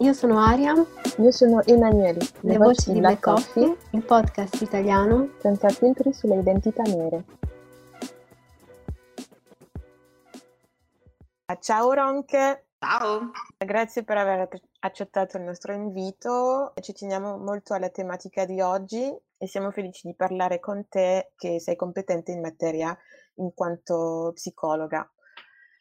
io sono Aria. Io sono Emanuele. Le, Le voci di Black Coffee, Coffee, il podcast italiano senza filtri sulle identità nere. Ciao Ronche. Ciao. Grazie per aver accettato il nostro invito. Ci teniamo molto alla tematica di oggi e siamo felici di parlare con te che sei competente in materia in quanto psicologa.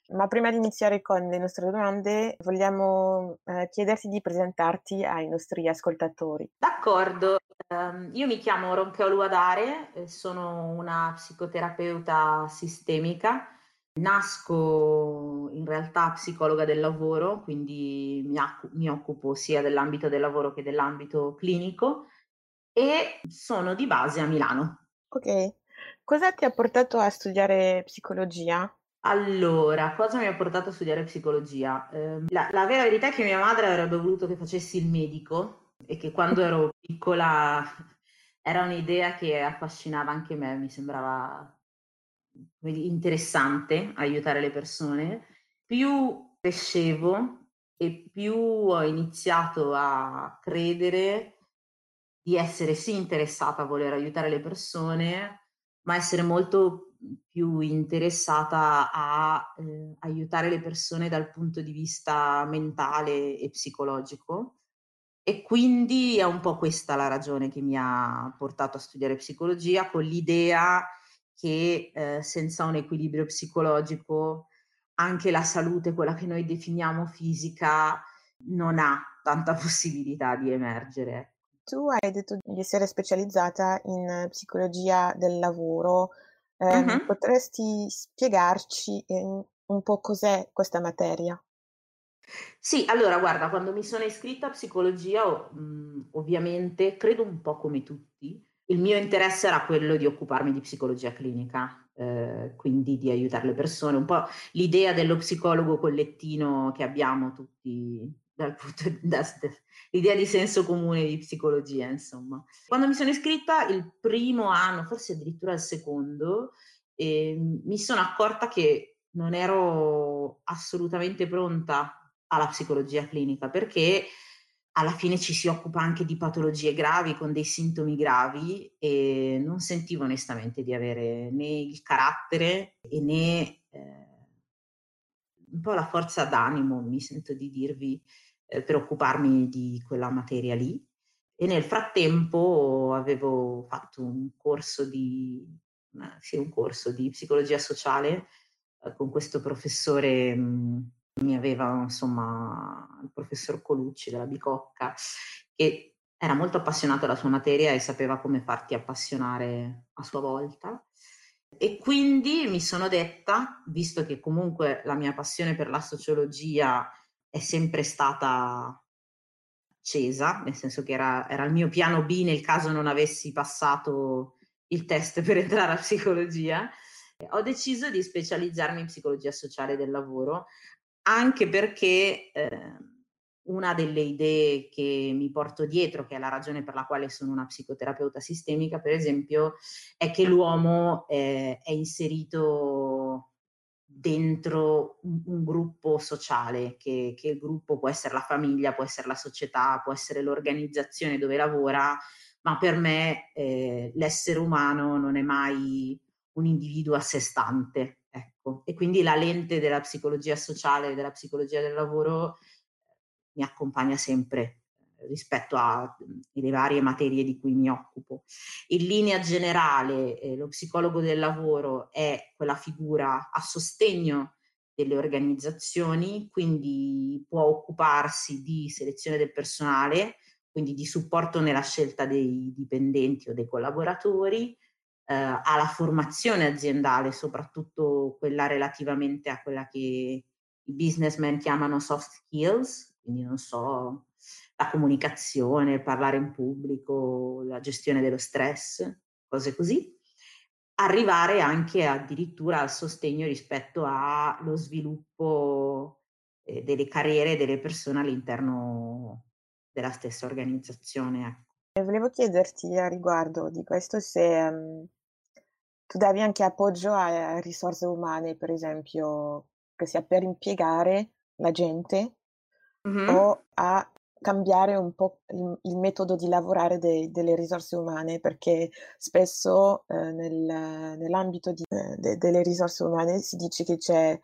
Ma prima di iniziare con le nostre domande, vogliamo eh, chiederti di presentarti ai nostri ascoltatori. D'accordo, um, io mi chiamo Roncheolu Adare, sono una psicoterapeuta sistemica. Nasco in realtà psicologa del lavoro, quindi mi, acc- mi occupo sia dell'ambito del lavoro che dell'ambito clinico e sono di base a Milano. Ok, cosa ti ha portato a studiare psicologia? Allora, cosa mi ha portato a studiare psicologia? Eh, la, la, vera verità è che mia madre avrebbe voluto che facessi il medico e che quando ero piccola era un'idea che affascinava anche me, mi sembrava interessante aiutare le persone. Più crescevo e più ho iniziato a credere di essere sì interessata a voler aiutare le persone, ma essere molto più interessata a eh, aiutare le persone dal punto di vista mentale e psicologico. E quindi è un po' questa la ragione che mi ha portato a studiare psicologia, con l'idea che eh, senza un equilibrio psicologico anche la salute, quella che noi definiamo fisica, non ha tanta possibilità di emergere. Tu hai detto di essere specializzata in psicologia del lavoro, Ehm, Mh-mh. potresti spiegarci, ehm, un po' cos'è questa materia? Sì, allora guarda, quando mi sono iscritta a psicologia, mhmm, ovviamente, credo un po' come tutti, il mio interesse era quello di occuparmi di psicologia clinica, ehm, quindi di aiutare le persone, un po' l'idea dello psicologo collettino che abbiamo tutti dal punto da, l'idea di senso comune di psicologia, insomma. Quando mi sono iscritta il primo anno, forse addirittura il secondo, eh, mi sono accorta che non ero assolutamente pronta alla psicologia clinica perché alla fine ci si occupa anche di patologie gravi con dei sintomi gravi e non sentivo onestamente di avere né il carattere né eh, un po' la forza d'animo, mi sento di dirvi, eh, per occuparmi di quella materia lì. E nel frattempo avevo fatto un corso di, sì, un corso di psicologia sociale eh, con questo professore, mh, mm, mi aveva insomma il professor Colucci della Bicocca, che era molto appassionato alla sua materia e sapeva come farti appassionare a sua volta. E quindi mi sono detta, visto che comunque la mia passione per la sociologia è sempre stata accesa, nel senso che era, era il mio piano B nel caso non avessi passato il test per entrare a psicologia. Ho deciso di specializzarmi in psicologia sociale del lavoro, anche perché eh, una delle idee che mi porto dietro, che è la ragione per la quale sono una psicoterapeuta sistemica, per esempio, è che l'uomo eh, è inserito dentro un, un gruppo sociale, che, che, il gruppo può essere la famiglia, può essere la società, può essere l'organizzazione dove lavora, ma per me eh, l'essere umano non è mai un individuo a sé stante. Ecco. E quindi la lente della psicologia sociale della psicologia del lavoro mi accompagna sempre rispetto alle varie materie di cui mi occupo. In linea generale, eh, lo psicologo del lavoro è quella figura a sostegno delle organizzazioni, quindi può occuparsi di selezione del personale, quindi di supporto nella scelta dei dipendenti o dei collaboratori, eh, alla formazione aziendale, soprattutto quella relativamente a quella che i businessmen chiamano soft skills, quindi non so, la comunicazione, parlare in pubblico, la gestione dello stress, cose così. Arrivare anche addirittura al sostegno rispetto allo sviluppo eh, delle carriere delle persone all'interno della stessa organizzazione. Ecco. E volevo chiederti a riguardo di questo se um, tu davi anche appoggio a, a risorse umane, per esempio, che sia per impiegare la gente mm-hmm. o a cambiare un po' il, il metodo di lavorare de, delle risorse umane, perché spesso eh, nel, nell'ambito di, eh, de, delle risorse umane si dice che c'è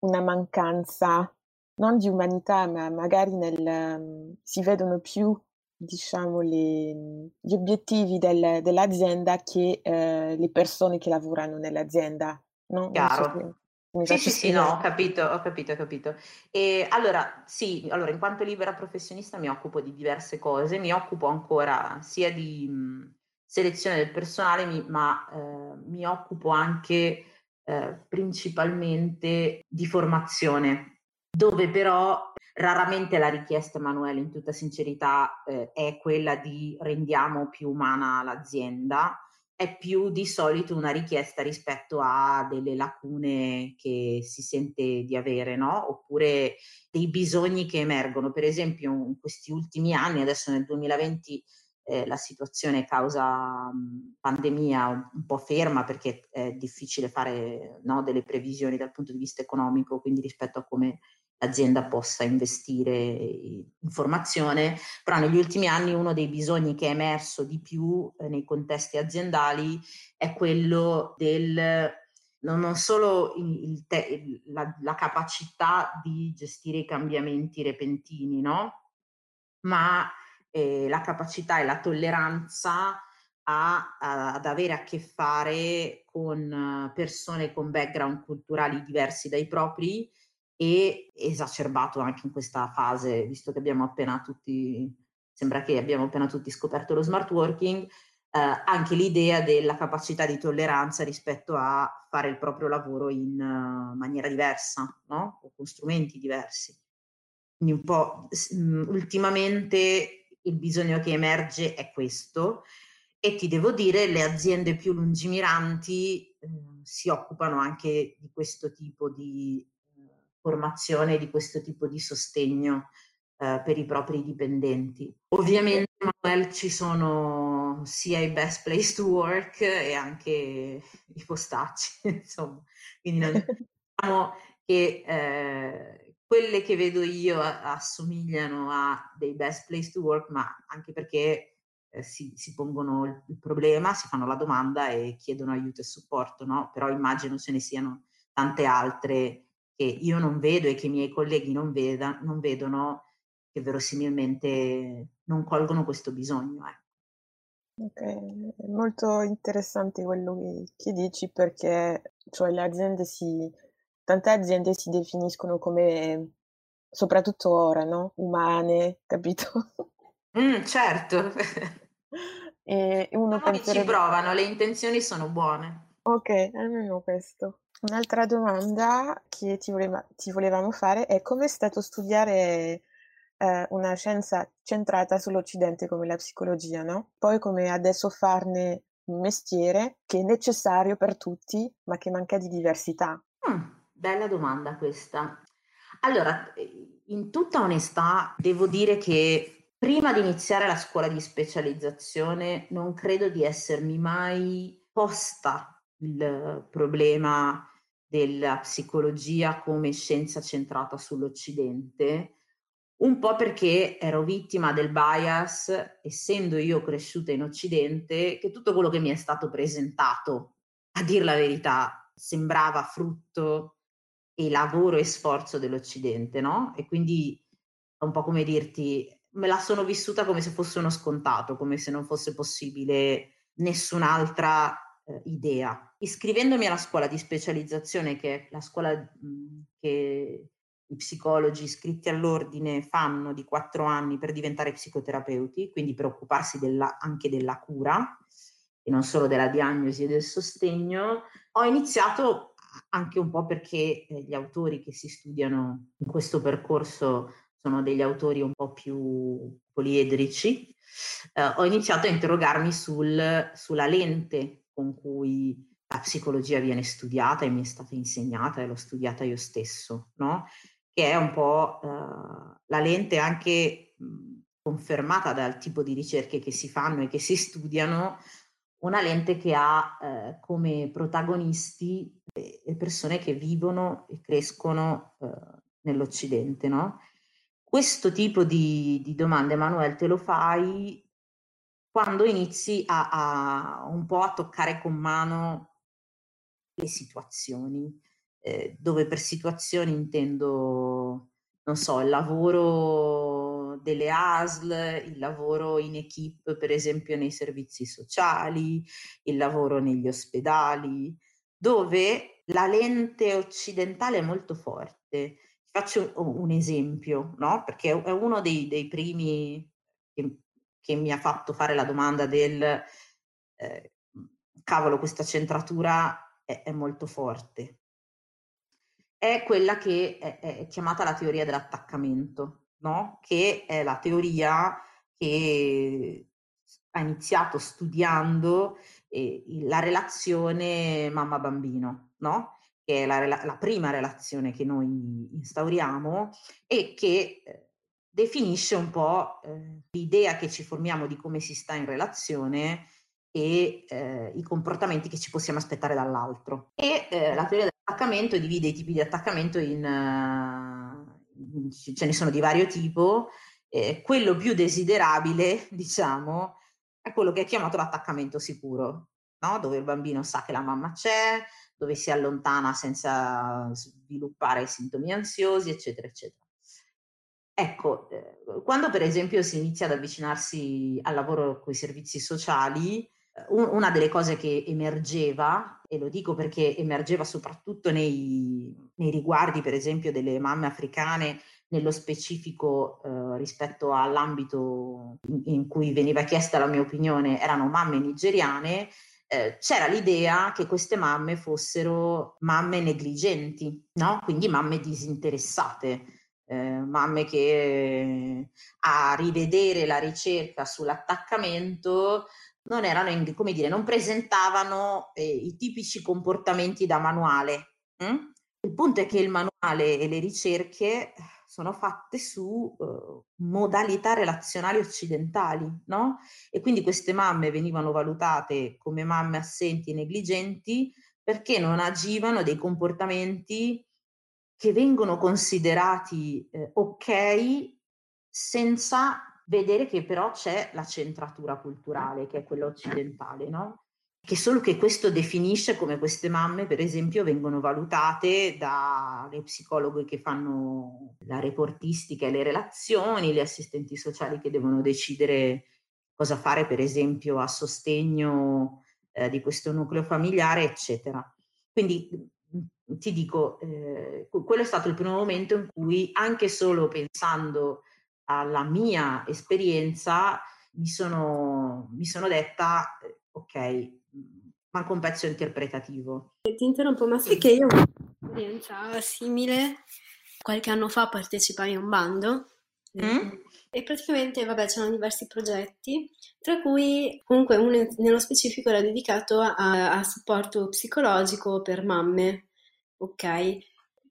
una mancanza non di umanità, ma magari nel, um, si vedono più diciamo, le, gli obiettivi del, dell'azienda che eh, le persone che lavorano nell'azienda. No? Chiaro. So sì, sì, sì, no, ho capito, ho capito, ho capito. E allora, sì, allora, in quanto libera professionista mi occupo di diverse cose, mi occupo ancora sia di mh, selezione del personale, mi, ma eh, mi occupo anche eh, principalmente di formazione, dove però raramente la richiesta, Emanuele, in tutta sincerità, eh, è quella di rendiamo più umana l'azienda, è più di solito una richiesta rispetto a delle lacune che si sente di avere, no? Oppure dei bisogni che emergono. Per esempio, in questi ultimi anni, adesso nel 2020 eh, la situazione causa mh, pandemia un po' ferma perché è difficile fare no, delle previsioni dal punto di vista economico, quindi rispetto a come l'azienda possa investire in formazione, però negli ultimi anni uno dei bisogni che è emerso di più eh, nei contesti aziendali è quello del non solo il te, la, la, capacità di gestire i cambiamenti repentini, no? ma eh, la capacità e la tolleranza a, a, ad avere a che fare con persone con background culturali diversi dai propri e esacerbato anche in questa fase, visto che abbiamo appena tutti, sembra che abbiamo appena tutti scoperto lo smart working, eh, anche l'idea della capacità di tolleranza rispetto a fare il proprio lavoro in uh, maniera diversa, no? O con strumenti diversi. Quindi un po' mh, ultimamente il bisogno che emerge è questo e ti devo dire le aziende più lungimiranti eh, si occupano anche di questo tipo di formazione di questo tipo di sostegno eh, per i propri dipendenti. Ovviamente, Manuel, ci sono sia i best place to work e anche i postacci, insomma. Quindi non diciamo che eh, quelle che vedo io assomigliano a dei best place to work, ma anche perché eh, si, si, pongono il, il, problema, si fanno la domanda e chiedono aiuto e supporto, no? Però immagino se ne siano tante altre che io non vedo e che i miei colleghi non, veda, non vedono, che verosimilmente non colgono questo bisogno. Eh. Ok, è molto interessante quello che, che dici perché cioè, le aziende si, tante aziende si definiscono come, soprattutto ora, no? umane, capito? Mm, certo. e uno no, penserebbe... ci provano, le intenzioni sono buone. Ok, almeno questo. Un'altra domanda che ti, voleva, ti volevamo fare è come è stato studiare eh, una scienza centrata sull'Occidente come la psicologia, no? Poi come adesso farne un mestiere che è necessario per tutti, ma che manca di diversità. Mm, bella domanda questa. Allora, in tutta onestà, devo dire che prima di iniziare la scuola di specializzazione non credo di essermi mai posta il problema della psicologia come scienza centrata sull'Occidente, un po' perché ero vittima del bias, essendo io cresciuta in Occidente, che tutto quello che mi è stato presentato, a dir la verità, sembrava frutto e lavoro e sforzo dell'Occidente, no? E quindi è un po' come dirti, me la sono vissuta come se fosse uno scontato, come se non fosse possibile nessun'altra eh, idea. Iscrivendomi alla scuola di specializzazione, che è la scuola che i psicologi iscritti all'ordine fanno di quattro anni per diventare psicoterapeuti, quindi per occuparsi della, anche della cura e non solo della diagnosi e del sostegno, ho iniziato anche un po' perché eh, gli autori che si studiano in questo percorso sono degli autori un po' più poliedrici, eh, ho iniziato a interrogarmi sul, sulla lente con cui la psicologia viene studiata e mi è stata insegnata e l'ho studiata io stesso, no? che è un po' eh, la lente anche confermata dal tipo di ricerche che si fanno e che si studiano, una lente che ha eh, come protagonisti le persone che vivono e crescono eh, nell'Occidente, no? Questo tipo di, di domande, Emanuele, te lo fai quando inizi a, a, un po' a toccare con mano le situazioni, eh, dove per situazioni intendo, non so, il lavoro delle ASL, il lavoro in equip, per esempio nei servizi sociali, il lavoro negli ospedali, dove la lente occidentale è molto forte faccio un esempio, no? perché è uno dei, dei primi che, che, mi ha fatto fare la domanda del eh, cavolo, questa centratura è, è, molto forte. È quella che è, è chiamata la teoria dell'attaccamento, no? che è la teoria che ha iniziato studiando eh, la relazione mamma-bambino, no? che è la, la, prima relazione che noi instauriamo e che eh, definisce un po' eh, l'idea che ci formiamo di come si sta in relazione e eh, i comportamenti che ci possiamo aspettare dall'altro. E eh, la teoria dell'attaccamento divide i tipi di attaccamento in, uh, ce ne sono di vario tipo, quello più desiderabile, diciamo, è quello che è chiamato l'attaccamento sicuro, no? dove il bambino sa che la mamma c'è, dove si allontana senza sviluppare sintomi ansiosi, eccetera, eccetera. Ecco, eh, quando per esempio si inizia ad avvicinarsi al lavoro con i servizi sociali, eh, una delle cose che emergeva, e lo dico perché emergeva soprattutto nei, nei riguardi per esempio delle mamme africane, nello specifico eh, rispetto all'ambito in, in cui veniva chiesta la mia opinione, erano mamme nigeriane, eh, c'era l'idea che queste mamme fossero mamme negligenti, no? quindi mamme disinteressate, eh, mamme che a rivedere la ricerca sull'attaccamento non erano, in, come dire, non presentavano eh, i tipici comportamenti da manuale. Hm? Il punto è che il manuale e le ricerche sono fatte su uh, modalità relazionali occidentali, no? E quindi queste mamme venivano valutate come mamme assenti e negligenti perché non agivano dei comportamenti che vengono considerati eh, ok senza vedere che però c'è la centratura culturale, che è quella occidentale, no? che solo che questo definisce come queste mamme, per esempio, vengono valutate dalle psicologhe che fanno la reportistica e le relazioni, le assistenti sociali che devono decidere cosa fare, per esempio, a sostegno eh, di questo nucleo familiare, eccetera. Quindi ti dico, eh, quello è stato il primo momento in cui, anche solo pensando alla mia esperienza, mi sono, mi sono detta, eh, ok, manca un pezzo interpretativo. Ti interrompo, ma sai che io ho un'esperienza simile. Qualche anno fa partecipai a un bando mm? E praticamente, vabbè, c'erano diversi progetti, tra cui comunque uno nello specifico era dedicato a, a supporto psicologico per mamme, ok?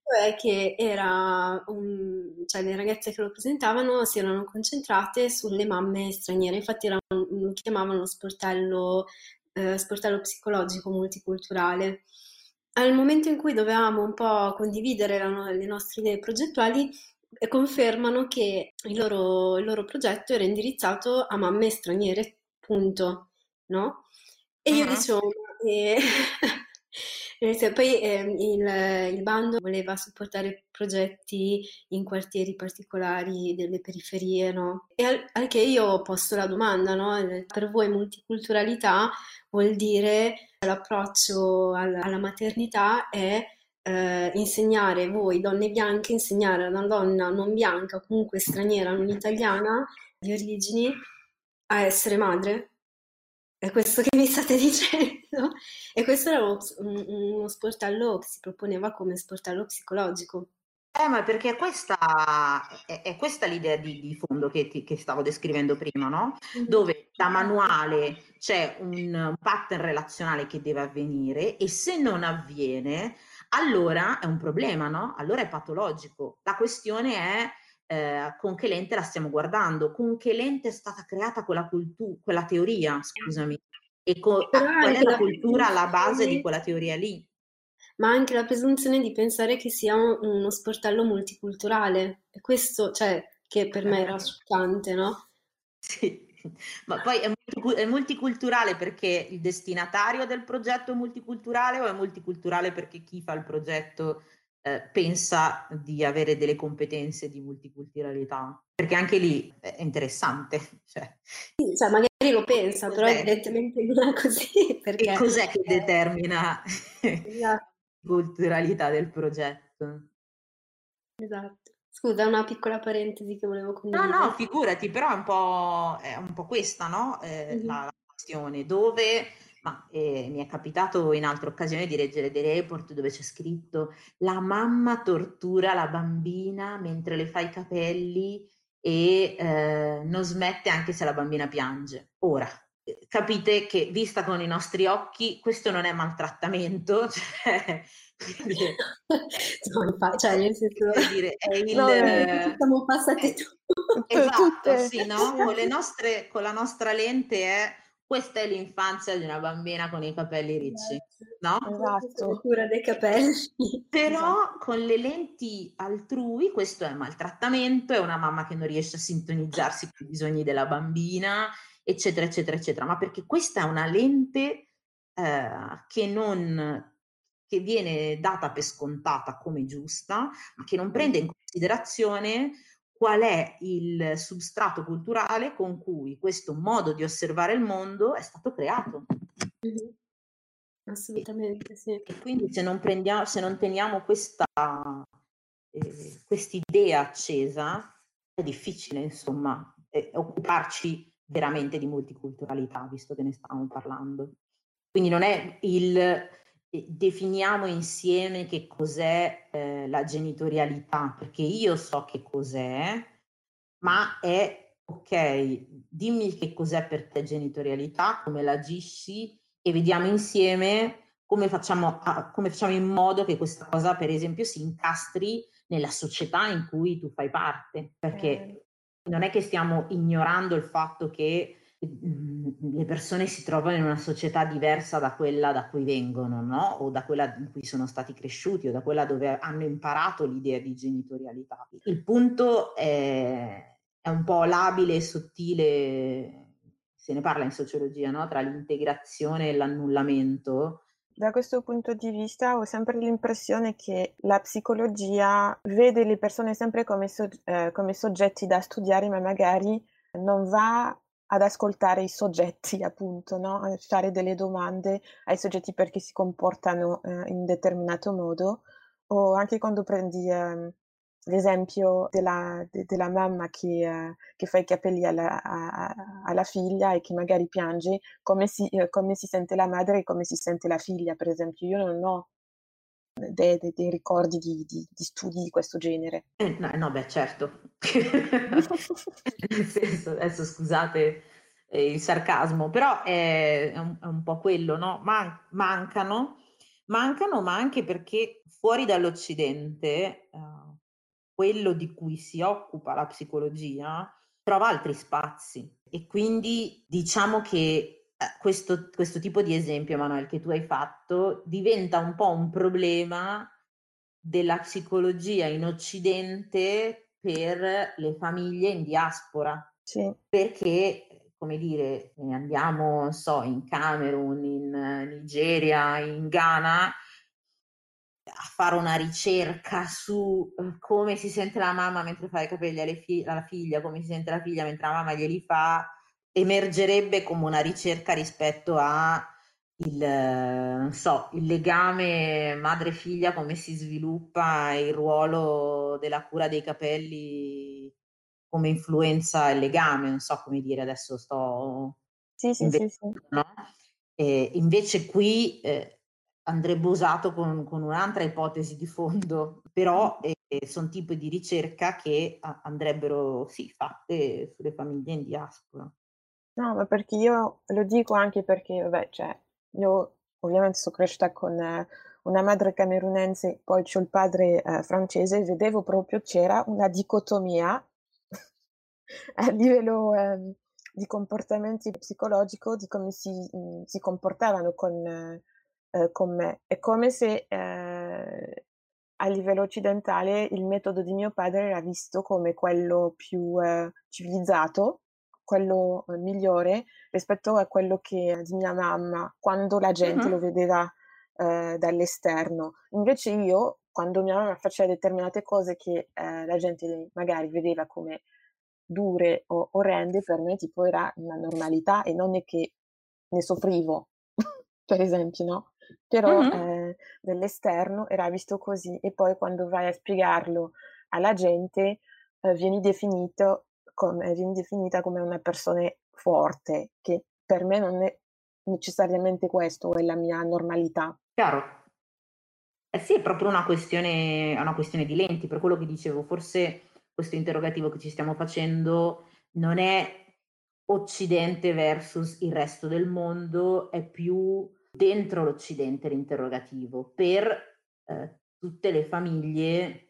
è che era un, cioè le ragazze che lo presentavano si erano concentrate sulle mamme straniere, infatti era un, lo chiamavano sportello eh, sportello psicologico multiculturale. Al momento in cui dovevamo un po' condividere la, le nostre idee progettuali, confermano che il loro, il loro, progetto era indirizzato a mamme straniere, punto, no? E io uh-huh. dicevo, eh, Eh, poi eh, il, il, bando voleva supportare progetti in quartieri particolari delle periferie, no? E al, anche io ho posto la domanda, no? Per voi multiculturalità vuol dire l'approccio alla, alla maternità è eh, insegnare voi donne bianche, insegnare a una donna non bianca, comunque straniera, non italiana, di origini, a essere madre? È questo che mi state dicendo? E questo era uno, uno sportello che si proponeva come sportello psicologico. Eh, ma perché questa è, è questa l'idea di, di fondo che, ti, che, stavo descrivendo prima, no? Mm-hmm. Dove da manuale c'è un pattern relazionale che deve avvenire e se non avviene, allora è un problema, no? Allora è patologico. La questione è eh, con che lente la stiamo guardando, con che lente è stata creata quella, cultu- quella teoria, scusami, e co- qual è la, cultura alla base di quella teoria lì. Ma anche la presunzione di pensare che sia uno sportello multiculturale, e questo, cioè, che per me era scioccante, no? Sì, ma poi è, è multiculturale perché il destinatario del progetto è multiculturale o è multiculturale perché chi fa il progetto eh, pensa di avere delle competenze di multiculturalità, perché anche lì è interessante. Cioè. Sì, cioè, magari lo pensa, cos'è? però evidentemente non è così. Perché... E cos'è che determina esatto. la culturalità del progetto? Esatto. Scusa, una piccola parentesi che volevo condividere. No, no, figurati, però è un po', è un po questa, no? Eh, mm-hmm. la, la questione, dove ma eh, mi è capitato in altre occasioni di leggere dei report dove c'è scritto la mamma tortura la bambina mentre le fa i capelli e eh, non smette anche se la bambina piange. Ora, eh, capite che vista con i nostri occhi questo non è maltrattamento, cioè, no, cioè nel senso dire, è il, no, siamo passati tutti. Esatto, sì, no? Con, nostre, con la nostra lente è questa è l'infanzia di una bambina con i capelli ricci, no? Esatto. cura dei capelli. Però esatto. con le lenti altrui questo è maltrattamento, è una mamma che non riesce a sintonizzarsi con i bisogni della bambina, eccetera, eccetera, eccetera. Ma perché questa è una lente eh, che non che viene data per scontata come giusta, ma che non prende in considerazione qual è il substrato culturale con cui questo modo di osservare il mondo è stato creato. Mm-hmm. Assolutamente, sì. E quindi se non, prendiamo, se non teniamo questa eh, idea accesa, è difficile, insomma, eh, occuparci veramente di multiculturalità, visto che ne stavamo parlando. Quindi non è il definiamo insieme che cos'è eh, la genitorialità, perché io so che cos'è, ma è ok, dimmi che cos'è per te genitorialità, come l'agisci e vediamo insieme come facciamo, come facciamo in modo che questa cosa, per esempio, si incastri nella società in cui tu fai parte, perché non è che stiamo ignorando il fatto che le persone si trovano in una società diversa da quella da cui vengono, no? O da quella in cui sono stati cresciuti o da quella dove hanno imparato l'idea di genitorialità. Il punto è, è un po' labile e sottile, se ne parla in sociologia, no? Tra l'integrazione e l'annullamento. Da questo punto di vista ho sempre l'impressione che la psicologia vede le persone sempre come, so, eh, come soggetti da studiare, ma magari non va ad ascoltare i soggetti, appunto, no? a fare delle domande ai soggetti perché si comportano eh, in determinato modo, o anche quando prendi eh, l'esempio della, de, della mamma che, eh, che, fa i capelli alla, a, alla, figlia e che magari piange, come si, eh, come si, sente la madre e come si sente la figlia, per esempio. Io non ho dei, dei, dei ricordi di, di, di, studi di questo genere. Eh, no, no, beh, certo. Nel senso, adesso scusate eh, il sarcasmo, però è, è, un, è, un, po' quello, no? Man- mancano, mancano, ma anche perché fuori dall'Occidente, uh, quello di cui si occupa la psicologia trova altri spazi e quindi diciamo che eh, questo, questo tipo di esempio, Emanuele, che tu hai fatto, diventa un po' un problema della psicologia in Occidente per le famiglie in diaspora. Sì. Perché, come dire, andiamo, so, in Camerun, in Nigeria, in Ghana, a fare una ricerca su eh, come si sente la mamma mentre fa i capelli fi- alla figlia, come si sente la figlia mentre la mamma glieli fa, emergerebbe come una ricerca rispetto a il, non so, il legame madre-figlia, come si sviluppa il ruolo della cura dei capelli, come influenza il legame, non so come dire, adesso sto... Sì, sì, sì, sì. No? E invece qui eh, andrebbe usato con, con, un'altra ipotesi di fondo, però eh, sono tipi di ricerca che andrebbero sì, fatte sulle famiglie in diaspora. No, ma perché io lo dico anche perché, vabbè, cioè, io ovviamente sono cresciuta con eh, una madre camerunense, poi c'ho il padre eh, francese, vedevo proprio c'era una dicotomia a livello eh, di comportamenti psicologico, di come si, mh, mm, si comportavano con, eh, con, me. È come se eh, a livello occidentale il metodo di mio padre era visto come quello più eh, civilizzato quello eh, migliore rispetto a quello che di mia mamma quando la gente uh-huh. lo vedeva eh, dall'esterno. Invece io, quando mia mamma faceva determinate cose che eh, la gente magari vedeva come dure o orrende, per me tipo era una normalità e non è che ne soffrivo, per esempio, no? Però uh-huh. eh, dall'esterno era visto così e poi quando vai a spiegarlo alla gente eh, vieni definito come, viene definita come una persona forte, che per me non è necessariamente questo, è la mia normalità. Chiaro. Eh sì, è proprio una questione, una questione di lenti, per quello che dicevo, forse questo interrogativo che ci stiamo facendo non è Occidente versus il resto del mondo, è più dentro l'Occidente l'interrogativo. Per eh, tutte le famiglie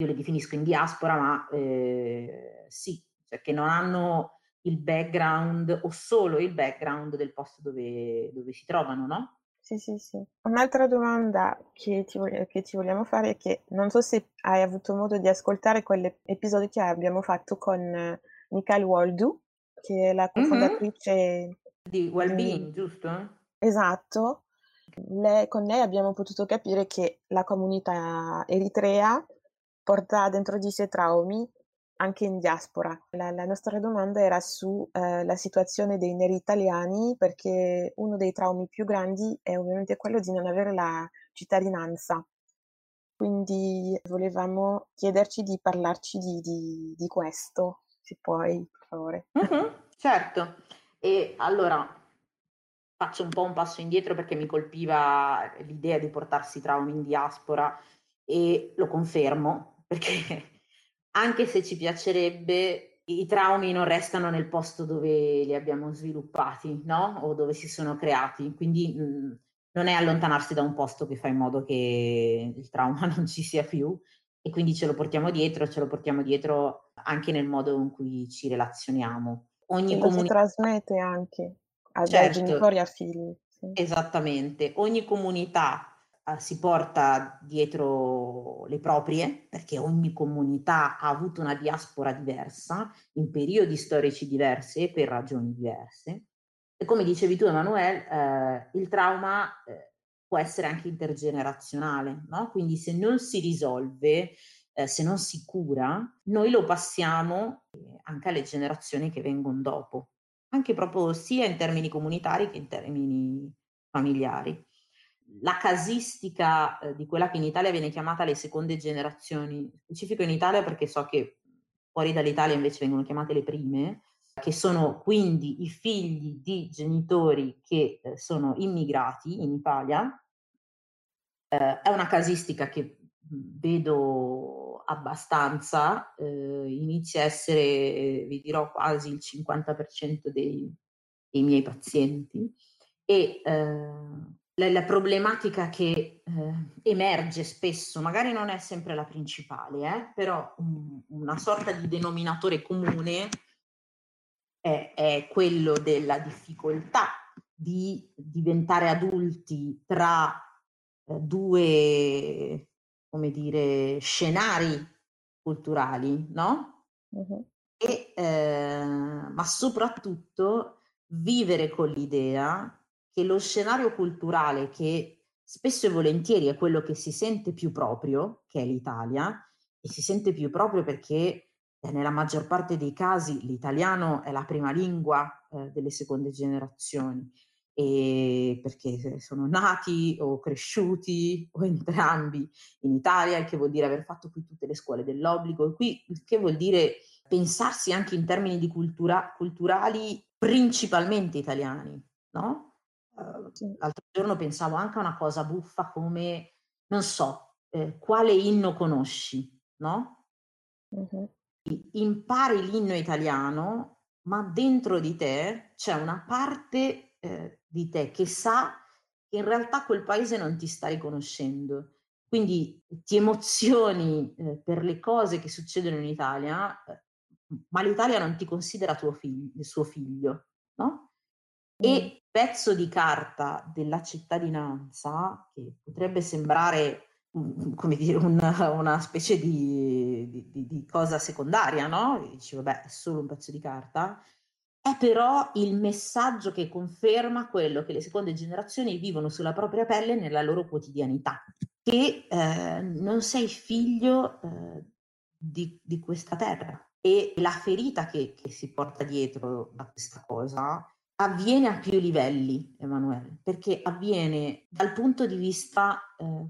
io le definisco in diaspora, ma eh, sì, cioè che non hanno il background o solo il background del posto dove, dove si trovano, no? Sì, sì, sì. Un'altra domanda che ti, che ti, vogliamo fare è che non so se hai avuto modo di ascoltare quell'episodio che abbiamo fatto con Nicole Waldu, che è la cofondatrice mm-hmm. di Wellbeing, di... giusto? Esatto. Lei, con lei abbiamo potuto capire che la comunità eritrea porta dentro di sé traumi anche in diaspora. La, la nostra domanda era sulla eh, situazione dei neri italiani perché uno dei traumi più grandi è ovviamente quello di non avere la cittadinanza. Quindi volevamo chiederci di parlarci di, di, di questo, se puoi, per favore. Mm-hmm, certo. E allora faccio un po' un passo indietro perché mi colpiva l'idea di portarsi traumi in diaspora e lo confermo perché anche se ci piacerebbe, i traumi non restano nel posto dove li abbiamo sviluppati, no? O dove si sono creati. Quindi mh, mhmm, non è allontanarsi da un posto che fa in modo che il trauma non ci sia più e quindi ce lo portiamo dietro, ce lo portiamo dietro anche nel modo in cui ci relazioniamo. Ogni comunità si trasmette anche a certo, genitori a figli. Sì. Esattamente, ogni comunità si porta dietro le proprie, perché ogni comunità ha avuto una diaspora diversa, in periodi storici diversi e per ragioni diverse. E come dicevi tu, Emanuele, eh, il trauma eh, può essere anche intergenerazionale, no? Quindi se non si risolve, eh, se non si cura, noi lo passiamo eh, anche alle generazioni che vengono dopo, anche proprio sia in termini comunitari che in termini familiari la casistica eh, di quella che in Italia viene chiamata le seconde generazioni, specifico in Italia perché so che fuori dall'Italia invece vengono chiamate le prime, che sono quindi i figli di genitori che eh, sono immigrati in Italia, eh, è una casistica che vedo abbastanza, eh, inizia a essere, vi dirò, quasi il 50% dei, dei miei pazienti e eh, la, la problematica che eh, emerge spesso, magari non è sempre la principale, eh, però um, una sorta di denominatore comune è, è quello della difficoltà di diventare adulti tra eh, due, come dire, scenari culturali, no? Uh-huh. E, eh, ma soprattutto vivere con l'idea che lo scenario culturale che spesso e volentieri è quello che si sente più proprio, che è l'Italia, e si sente più proprio perché eh, nella maggior parte dei casi l'italiano è la prima lingua eh, delle seconde generazioni e perché sono nati o cresciuti o entrambi in Italia, il che vuol dire aver fatto qui tutte le scuole dell'obbligo, qui il che vuol dire pensarsi anche in termini di cultura, culturali principalmente italiani, no? Uh, l'altro giorno pensavo anche a una cosa buffa come, non so, eh, quale inno conosci, no? Uh-huh. Impari l'inno italiano, ma dentro di te c'è una parte eh, di te che sa che in realtà quel paese non ti sta riconoscendo. Quindi ti emozioni eh, per le cose che succedono in Italia, eh, ma l'Italia non ti considera tuo figlio, suo figlio, no? E mm. pezzo di carta della cittadinanza, che potrebbe sembrare come dire, una, una specie di, di, di, cosa secondaria, no? Dici, vabbè, è solo un pezzo di carta, è però il messaggio che conferma quello che le seconde generazioni vivono sulla propria pelle nella loro quotidianità, che eh, non sei figlio eh, di, di, questa terra e la ferita che, che si porta dietro da questa cosa avviene a più livelli, Emanuele, perché avviene dal punto di vista eh,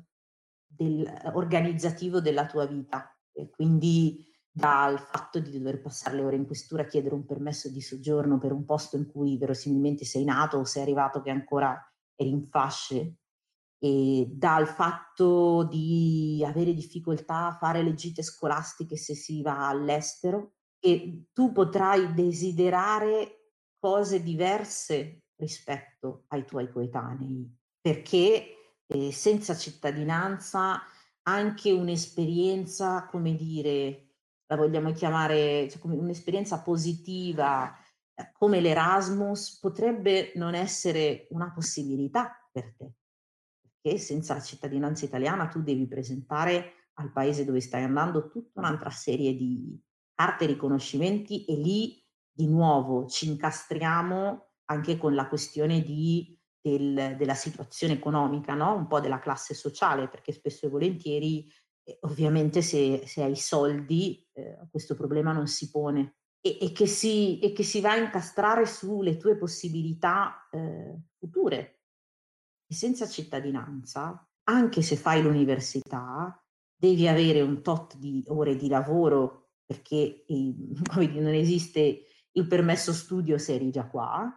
del, organizzativo della tua vita, e quindi dal fatto di dover passare le ore in questura a chiedere un permesso di soggiorno per un posto in cui verosimilmente sei nato o sei arrivato che ancora eri in fasce, e dal fatto di avere difficoltà a fare le gite scolastiche se si va all'estero, e tu potrai desiderare cose diverse rispetto ai tuoi coetanei, perché eh, senza cittadinanza anche un'esperienza, come dire, la vogliamo chiamare cioè, un'esperienza positiva eh, come l'Erasmus potrebbe non essere una possibilità per te, perché senza la cittadinanza italiana tu devi presentare al paese dove stai andando tutta un'altra serie di carte riconoscimenti e lì di nuovo ci incastriamo anche con la questione di, del, della situazione economica, no? un po' della classe sociale, perché spesso e volentieri ovviamente se, se, hai soldi eh, questo problema non si pone e, e, che si, e, che si, va a incastrare sulle tue possibilità eh, future. E senza cittadinanza, anche se fai l'università, devi avere un tot di ore di lavoro perché eh, non esiste il permesso studio se eri già qua.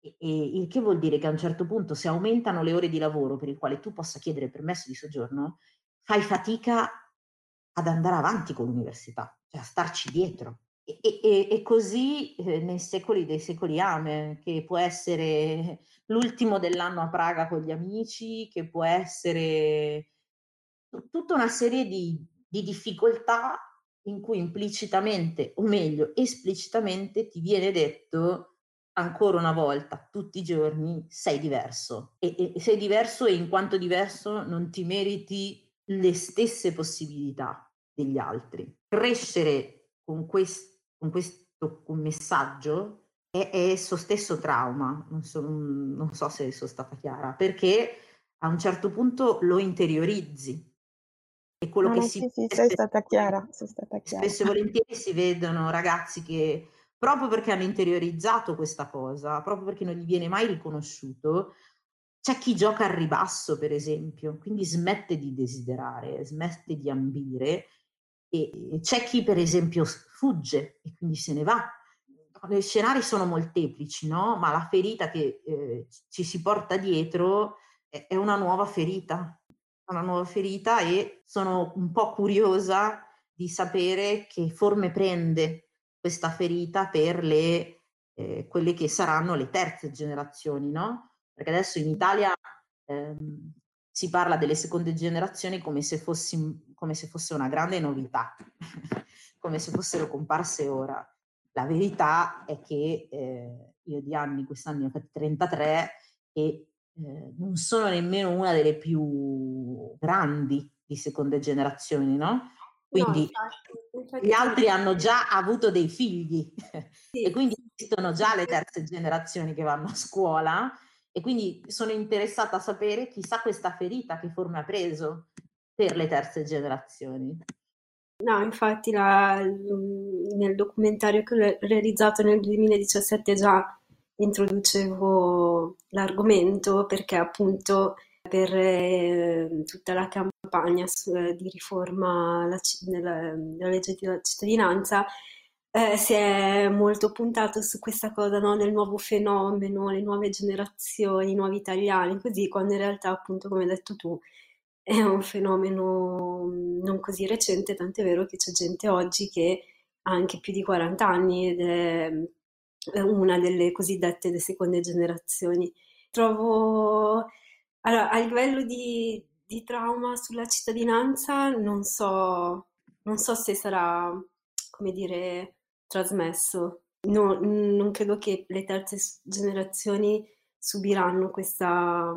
E, il che vuol dire che a un certo punto se aumentano le ore di lavoro per il quale tu possa chiedere il permesso di soggiorno, fai fatica ad andare avanti con l'università, cioè a starci dietro. E, e, e così eh, nei secoli dei secoli ame, che può essere l'ultimo dell'anno a Praga con gli amici, che può essere tutta una serie di, di difficoltà in cui implicitamente, o meglio, esplicitamente ti viene detto ancora una volta, tutti i giorni, sei diverso. E, e sei diverso e in quanto diverso non ti meriti le stesse possibilità degli altri. Crescere con, quest, con questo con messaggio è, è esso stesso trauma, non so, non so se sono stata chiara, perché a un certo punto lo interiorizzi. E quello no, che no, si sì, sì, sei stata chiara, sei stata chiara. Spesso e volentieri si vedono ragazzi che proprio perché hanno interiorizzato questa cosa, proprio perché non gli viene mai riconosciuto, c'è chi gioca al ribasso, per esempio, quindi smette di desiderare, smette di ambire e c'è chi, per esempio, fugge e quindi se ne va. I scenari sono molteplici, no? Ma la ferita che eh, ci si porta dietro è, è una nuova ferita, una nuova ferita e sono un po' curiosa di sapere che forme prende questa ferita per le, eh, quelle che saranno le terze generazioni, no? perché adesso in Italia ehm, si parla delle seconde generazioni come se, fossi, come se fosse una grande novità, come se fossero comparse ora. La verità è che eh, io di anni, quest'anno ne ho fatti 33 e eh, non sono nemmeno una delle più grandi di seconde generazioni, no? Quindi no, infatti, infatti gli altri hanno già avuto dei figli sì, e quindi esistono già le terze generazioni che vanno a scuola E quindi sono interessata a sapere chissà questa ferita che forma ha preso per le terze generazioni. No, infatti la, nel documentario che ho realizzato nel 2017 già introducevo l'argomento perché appunto per eh, tutta la campagna su, eh, di riforma la, della, della legge di cittadinanza eh, si è molto puntato su questa cosa no? del nuovo fenomeno, le nuove generazioni, i nuovi italiani, così quando in realtà appunto come hai detto tu è un fenomeno mm, non così recente, tant'è vero che c'è gente oggi che ha anche più di 40 anni ed è una delle cosiddette seconde generazioni. Trovo, allora, a livello di, di trauma sulla cittadinanza, non so, non so se sarà, come dire, trasmesso. No, non credo che le terze generazioni subiranno questa,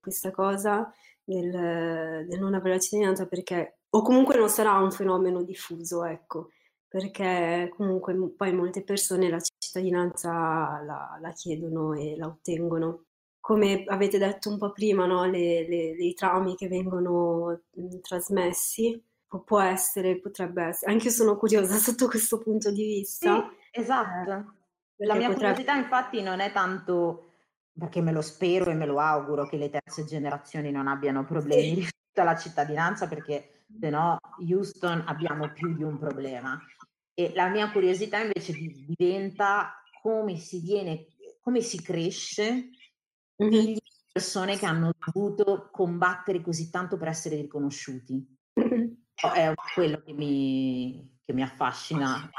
questa cosa del, del non avere la cittadinanza perché, o comunque non sarà un fenomeno diffuso, ecco, perché comunque poi molte persone la cittadinanza la, la chiedono e la ottengono. Come avete detto un po' prima, no? le, le, i traumi che vengono mh, trasmessi, può essere, potrebbe essere. Anche io sono curiosa sotto questo punto di vista. Sì, esatto. Eh, la mia potrebbe... curiosità infatti non è tanto perché me lo spero e me lo auguro che le terze generazioni non abbiano problemi rispetto alla cittadinanza, perché se no Houston abbiamo più di un problema. E la mia curiosità invece diventa come si viene, come si cresce di persone che hanno dovuto combattere così tanto per essere riconosciuti. È quello che mi, che mi affascina.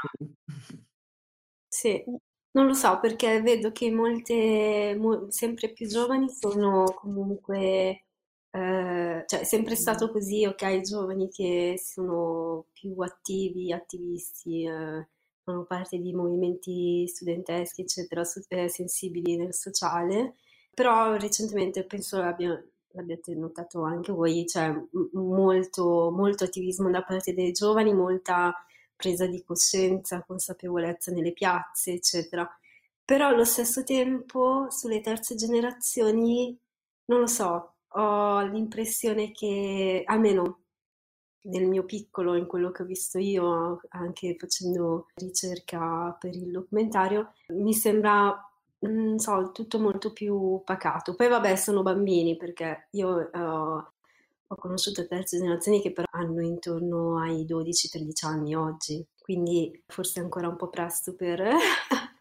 Sì, non lo so perché vedo che molte, mo- sempre più giovani sono comunque, eh, cioè è sempre stato così, ok, i giovani che sono più attivi, attivisti, eh, fanno parte di movimenti studenteschi, eccetera, so- eh, sensibili nel sociale, però recentemente penso l'abbia- l'abbiate notato anche voi, cioè, molto, molto attivismo da parte dei giovani, molta presa di coscienza, consapevolezza nelle piazze, eccetera. Però allo stesso tempo sulle terze generazioni, non lo so, ho l'impressione che, almeno nel mio piccolo, in quello che ho visto io, anche facendo ricerca per il documentario, mi sembra, non so, tutto molto più pacato. Poi vabbè, sono bambini perché io uh, ho conosciuto terze generazioni che però hanno intorno ai 12-13 anni oggi, quindi forse è ancora un po' presto per,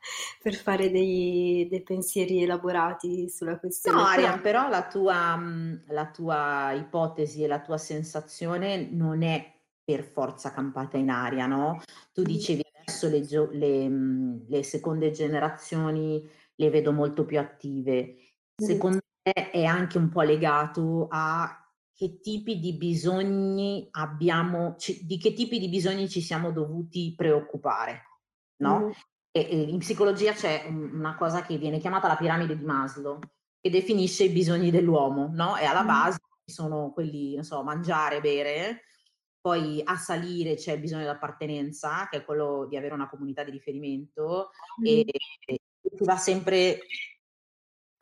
per fare dei, dei, pensieri elaborati sulla questione. No, Arian, però la tua, la tua ipotesi e la tua sensazione non è per forza campata in aria, no? Tu dicevi adesso le, le, le seconde generazioni le vedo molto più attive. Secondo me è anche un po' legato a che tipi di bisogni abbiamo, di che tipi di bisogni ci siamo dovuti preoccupare, no? Mm. E, e in psicologia c'è una cosa che viene chiamata la piramide di Maslow, che definisce i bisogni dell'uomo, no? E alla base ci sono quelli, non so, mangiare, bere, poi a salire c'è il bisogno di appartenenza, che è quello di avere una comunità di riferimento, mm. e, e va sempre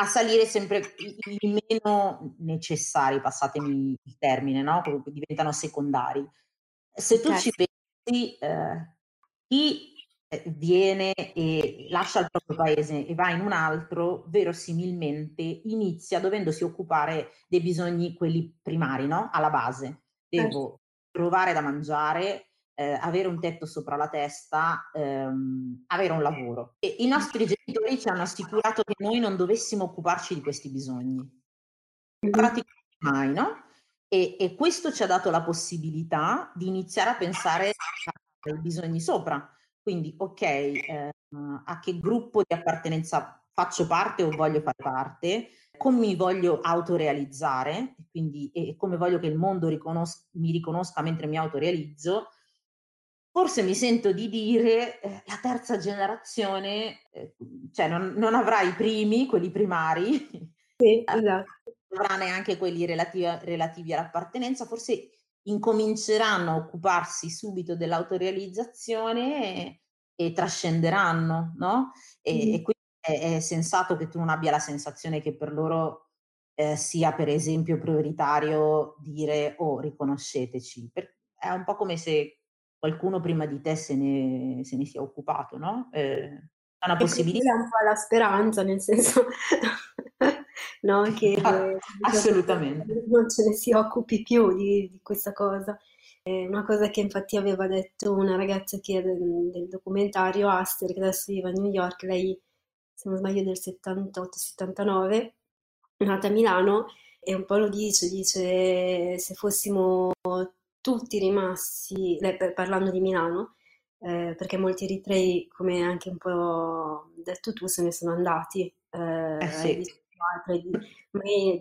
a salire sempre i, meno necessari, passatemi il termine, no? diventano secondari. Se tu okay. ci pensi, eh, chi eh, viene e lascia il proprio paese e va in un altro, verosimilmente inizia dovendosi occupare dei bisogni, quelli primari, no? Alla base. Devo certo. trovare da mangiare, eh, avere un tetto sopra la testa, ehm, avere un lavoro. E i nostri genitori ci hanno assicurato che noi non dovessimo occuparci di questi bisogni. Praticamente mai, no? E, e, questo ci ha dato la possibilità di iniziare a pensare ai bisogni sopra. Quindi, ok, eh, a che gruppo di appartenenza faccio parte o voglio fare parte, come mi voglio autorealizzare, quindi e, come voglio che il mondo riconos- mi riconosca mentre mi autorealizzo, forse mi sento di dire eh, la terza generazione, eh, cioè non, non, avrà i primi, quelli primari, sì, esatto. non avrà neanche quelli relativi, relativi all'appartenenza, forse incominceranno a occuparsi subito dell'autorealizzazione e, e trascenderanno, no? E, mm. e quindi è è, sensato che tu non abbia la sensazione che per loro eh, sia per esempio prioritario dire oh riconosceteci, per, è un po' come se qualcuno prima di te se ne, se ne sia occupato, no? Eh, è una possibilità. È un po' la speranza, nel senso no, che ah, assolutamente non ce ne si occupi più di, di questa cosa. È una cosa che infatti aveva detto una ragazza che del, del documentario Aster, che adesso vive a New York, lei se non sbaglio del 78-79, nata a Milano, e un po' lo dice, dice se fossimo tutti rimasti, parlando di Milano, eh, perché molti eritrei, come anche un po' detto tu, se ne sono andati. Eh, eh sì.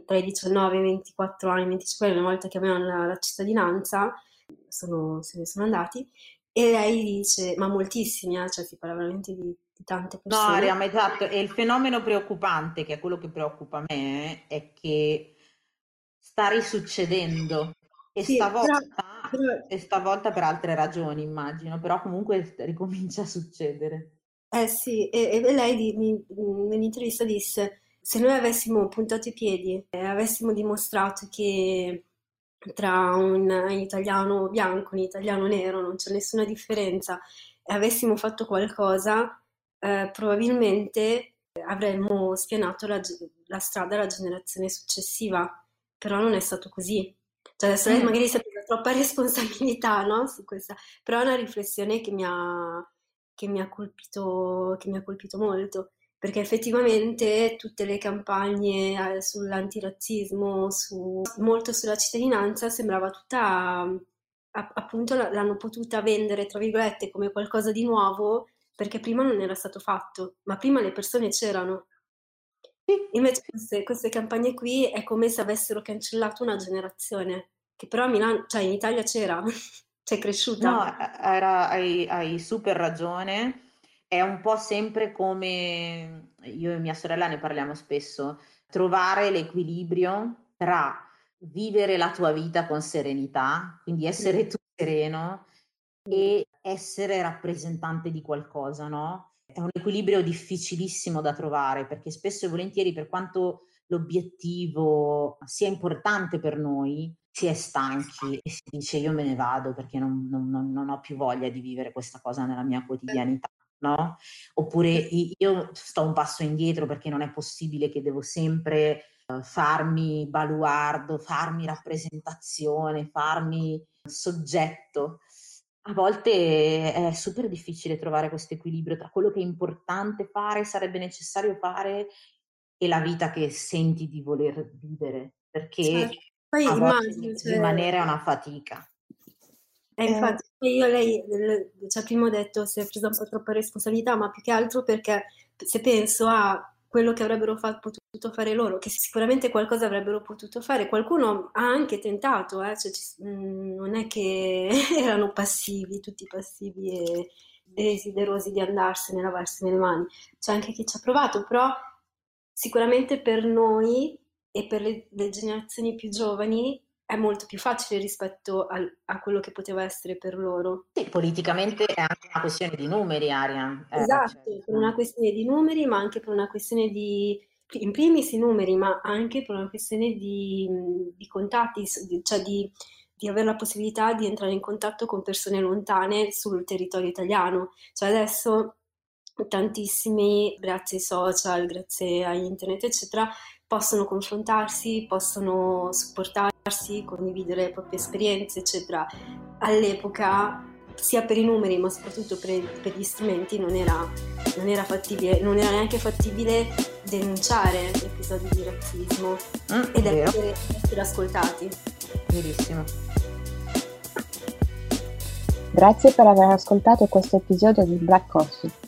Tra i 19 e i 24 anni, 25 anni, una volta che avevano la, la cittadinanza, sono, se ne sono andati. E lei dice, ma moltissimi, eh, cioè si parla veramente di, di tante persone. No, Ariam, esatto. E il fenomeno preoccupante, che è quello che preoccupa me, è che sta risuccedendo. E sì, stavolta e stavolta per altre ragioni, immagino, però comunque ricomincia a succedere. Eh sì, e, e lei di, di, nell'intervista disse, se noi avessimo puntato i piedi e avessimo dimostrato che tra un italiano bianco e un italiano nero non c'è nessuna differenza e avessimo fatto qualcosa, eh, probabilmente avremmo spianato la, la strada alla generazione successiva, però non è stato così. Cioè adesso lei mm. magari si è presa troppa responsabilità, no? Su questa, però è una riflessione che mi ha, che mi ha, colpito, che mi ha colpito molto, perché effettivamente tutte le campagne eh, sull'antirazzismo, su, molto sulla cittadinanza, sembrava tutta, appunto l'hanno potuta vendere, tra virgolette, come qualcosa di nuovo, perché prima non era stato fatto, ma prima le persone c'erano. Invece queste, queste, campagne qui è come se avessero cancellato una generazione, che però a Milano, cioè in Italia c'era, c'è cresciuta. No, era, hai, hai super ragione. È un po' sempre come io e mia sorella ne parliamo spesso, trovare l'equilibrio tra vivere la tua vita con serenità, quindi essere tu sereno e essere rappresentante di qualcosa, no? È un equilibrio difficilissimo da trovare perché spesso e volentieri per quanto l'obiettivo sia importante per noi, si è stanchi e si dice io me ne vado perché non, non, non ho più voglia di vivere questa cosa nella mia quotidianità. No? Oppure io sto un passo indietro perché non è possibile che devo sempre uh, farmi baluardo, farmi rappresentazione, farmi soggetto a volte è super difficile trovare questo equilibrio tra quello che è importante fare, sarebbe necessario fare e la vita che senti di voler vivere, perché certo. Poi a immagino, cioè... rimanere è una fatica. E eh, infatti io lei, cioè prima ho detto si è presa un po' troppa responsabilità, ma più che altro perché se penso a quello che avrebbero fa- potuto fare loro, che sicuramente qualcosa avrebbero potuto fare. Qualcuno ha anche tentato, eh? cioè, ci, mh, mm, non è che erano passivi, tutti passivi e desiderosi di andarsene, lavarsene le mani. C'è anche chi ci ha provato, però sicuramente per noi e per le, le generazioni più giovani è molto più facile rispetto al, a quello che poteva essere per loro. Sì, politicamente è anche una questione di numeri, Aria. Eh, esatto, certo. per una questione di numeri, ma anche per una questione di, in primis i numeri, ma anche per una questione di, di contatti, cioè di, di avere la possibilità di entrare in contatto con persone lontane sul territorio italiano. Cioè adesso tantissimi, grazie ai social, grazie a internet, eccetera, possono confrontarsi, possono supportarsi, condividere le proprie esperienze, eccetera. All'epoca, sia per i numeri, ma soprattutto per, per gli strumenti, non era, non era, fattibile, non era neanche fattibile denunciare episodi di razzismo mm, ed essere, essere ascoltati. Verissimo. Grazie per aver ascoltato questo episodio di Black Coffee.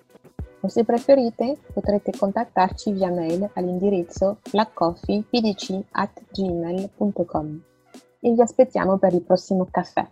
O se preferite potrete contattarci via mail all'indirizzo blackcoffeepdc.gmail.com e vi aspettiamo per il prossimo caffè.